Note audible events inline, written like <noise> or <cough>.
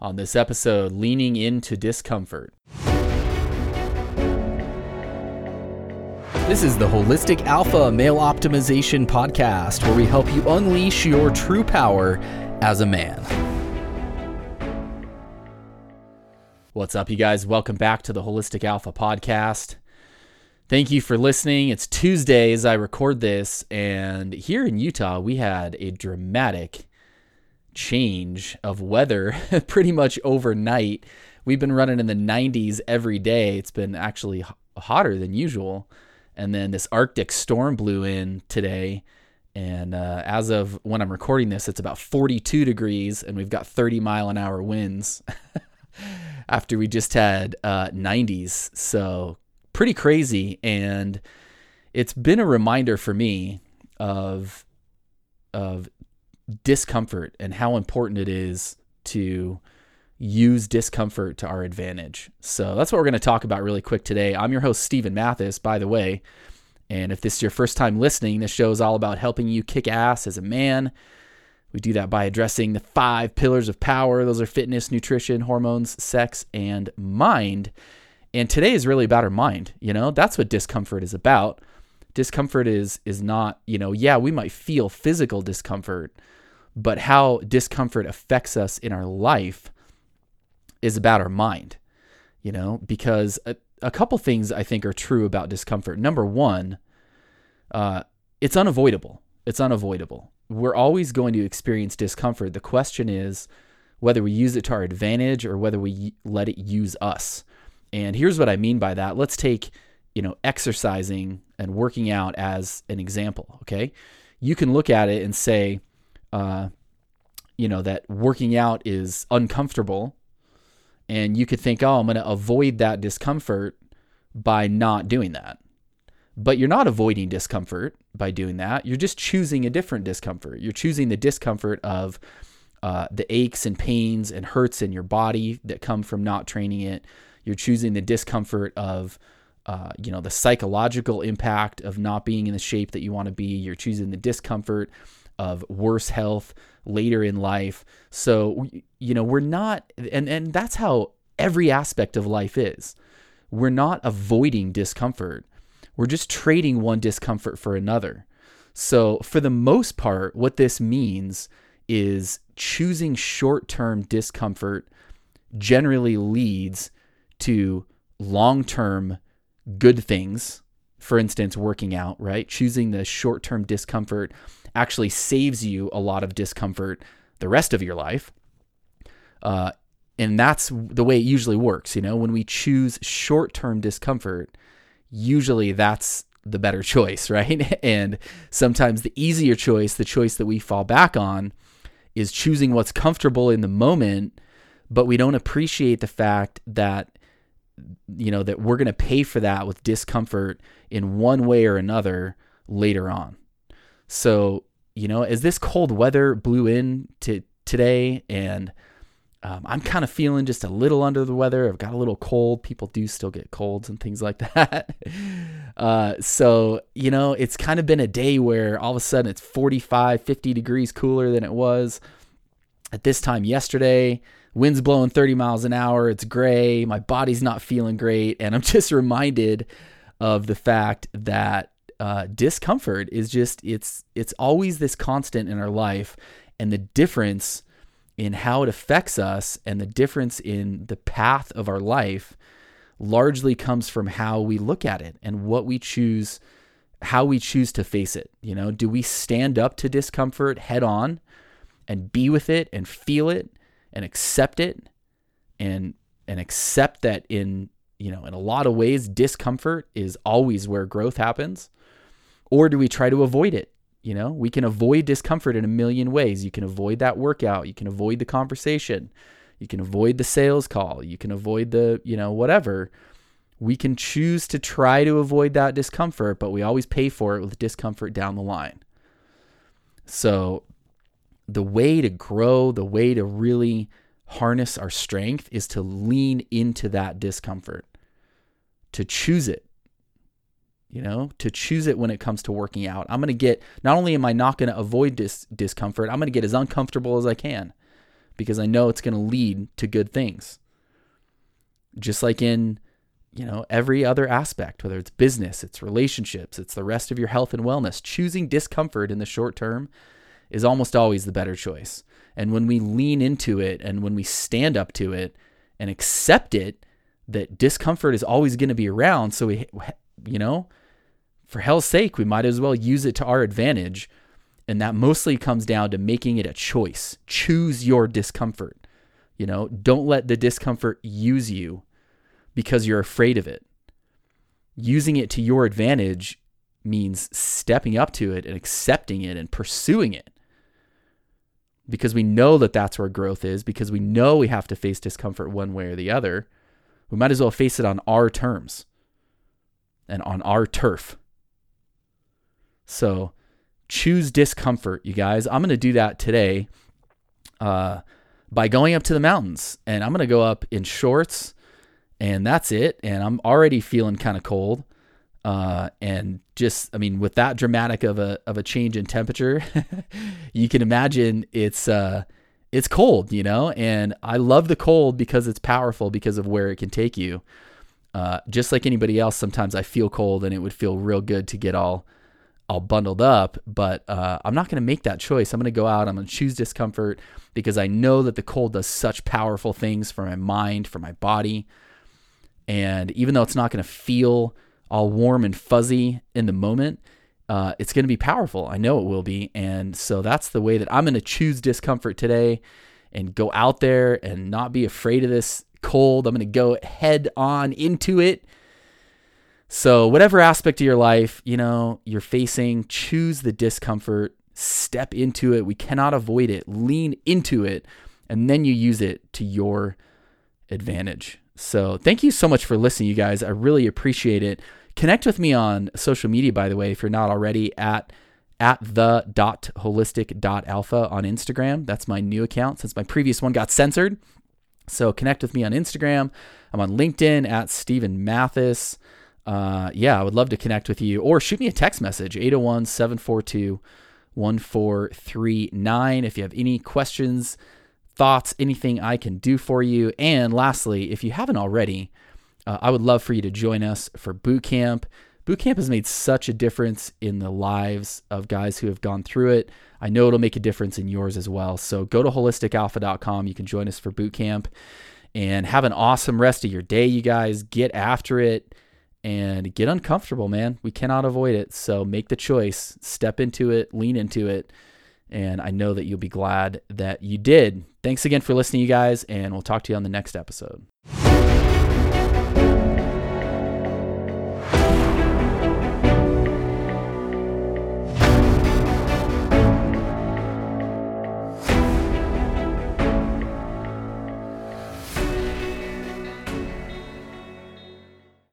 on this episode, Leaning into Discomfort. This is the Holistic Alpha Male Optimization Podcast, where we help you unleash your true power as a man. What's up, you guys? Welcome back to the Holistic Alpha Podcast. Thank you for listening. It's Tuesday as I record this, and here in Utah, we had a dramatic change of weather <laughs> pretty much overnight. We've been running in the 90s every day. It's been actually hotter than usual. And then this Arctic storm blew in today. And uh, as of when I'm recording this, it's about 42 degrees, and we've got 30 mile an hour winds <laughs> after we just had uh, 90s. So pretty crazy. And it's been a reminder for me of of discomfort and how important it is to use discomfort to our advantage. So that's what we're going to talk about really quick today. I'm your host, Steven Mathis, by the way. And if this is your first time listening, this show is all about helping you kick ass as a man. We do that by addressing the five pillars of power. Those are fitness, nutrition, hormones, sex, and mind. And today is really about our mind. You know, that's what discomfort is about. Discomfort is is not, you know, yeah, we might feel physical discomfort, but how discomfort affects us in our life is about our mind, you know, because a, a couple things I think are true about discomfort. Number one, uh, it's unavoidable. It's unavoidable. We're always going to experience discomfort. The question is whether we use it to our advantage or whether we let it use us. And here's what I mean by that. Let's take, you know, exercising and working out as an example. Okay. You can look at it and say, uh, you know, that working out is uncomfortable. And you could think, oh, I'm going to avoid that discomfort by not doing that. But you're not avoiding discomfort by doing that. You're just choosing a different discomfort. You're choosing the discomfort of uh, the aches and pains and hurts in your body that come from not training it. You're choosing the discomfort of, uh, you know, the psychological impact of not being in the shape that you want to be. You're choosing the discomfort of worse health later in life. So, you know, we're not, and, and that's how every aspect of life is. We're not avoiding discomfort, we're just trading one discomfort for another. So, for the most part, what this means is choosing short term discomfort generally leads to long term good things. For instance, working out, right? Choosing the short term discomfort actually saves you a lot of discomfort the rest of your life. Uh, and that's the way it usually works. You know, when we choose short term discomfort, usually that's the better <laughs> choice, right? <laughs> and sometimes the easier choice, the choice that we fall back on, is choosing what's comfortable in the moment, but we don't appreciate the fact that you know that we're going to pay for that with discomfort in one way or another later on. So, you know, as this cold weather blew in to today and um, I'm kind of feeling just a little under the weather. I've got a little cold. People do still get colds and things like <laughs> that. uh, so, you know, it's kind of been a day where all of a sudden it's 45, 50 degrees cooler than it was at this time yesterday. Wind's blowing 30 miles an hour. It's gray. My body's not feeling great. And I'm <laughs> just reminded of the fact that uh, discomfort is just it's it's always this constant in our life, and the difference in how it affects us and the difference in the path of our life largely comes from how we look at it and what we choose how we choose to face it. You know do we stand up to discomfort head on and be with it and feel it and accept it and and accept that in you know in a lot of ways discomfort is always where growth happens or do we try to avoid it? You know, we can avoid discomfort in a million ways. You can avoid that workout. You can avoid the conversation. You can avoid the sales call. You can avoid the, you know, whatever. We can choose to try to avoid that discomfort, but we always pay for it with discomfort down the line. So, the way to grow, the way to really harness our strength is to lean into that discomfort, to choose it, you know, to choose it when it comes to working out. I'm going to get, not only am I not going to avoid dis- discomfort, I'm going to get as uncomfortable as I can because I know it's going to lead to good things. Just like in, you know, every other aspect, whether it's business, it's relationships, it's the rest of your health and wellness, choosing discomfort in the short term is almost always the better choice. And when we lean into it and when we stand up to it and accept it, that discomfort is always going to be around. So we, you know, for hell's sake, we might as well use it to our advantage. And that mostly comes down to making it a choice. Choose your discomfort. You know, don't let the discomfort use you because you're afraid of it. Using it to your advantage means stepping up to it and accepting it and pursuing it. Because we know that that's where growth is, because we know we have to face discomfort one way or the other. We might as well face it on our terms and on our turf. So choose discomfort, you guys. I'm going to do that today uh, by going up to the mountains. And I'm going to go up in shorts, and that's it. And I'm already feeling kind of cold. Uh, and just, I mean, with that dramatic of a of a change in temperature, <laughs> you can imagine it's uh, it's cold, you know. And I love the cold because it's powerful because of where it can take you. Uh, just like anybody else, sometimes I feel cold, and it would feel real good to get all all bundled up, but uh, I'm not going to make that choice. I'm going to go out. I'm going to choose discomfort because I know that the cold does such powerful things for my mind, for my body. And even though it's not going to feel all warm and fuzzy in the moment, uh, it's going to be powerful. I know it will be. And so that's the way that I'm going to choose discomfort today and go out there and not be afraid of this cold. I'm going to go head on into it so, whatever aspect of your life, you know, you're facing, choose the discomfort, step into it. We cannot avoid it. Lean into it, and then you use it to your advantage. So, thank you so much for listening, you guys. I really appreciate it. Connect with me on social media, by the way, if you're not already at at the dot holistic dot alpha on Instagram. That's my new account since my previous one got censored. So connect with me on Instagram. I'm on LinkedIn at Steven Mathis uh, yeah, I would love to connect with you or shoot me a text message 801 742 1439 if you have any questions, thoughts, anything I can do for you. And lastly, if you haven't already, uh, I would love for you to join us for boot camp. Boot camp has made such a difference in the lives of guys who have gone through it. I know it'll make a difference in yours as well. So go to holisticalpha.com. You can join us for boot camp and have an awesome rest of your day, you guys. Get after it and get uncomfortable, man. We cannot avoid it. So make the choice, step into it, lean into it. And I know that you'll be glad that you did. Thanks again for listening, you guys, and we'll talk to you on the next episode.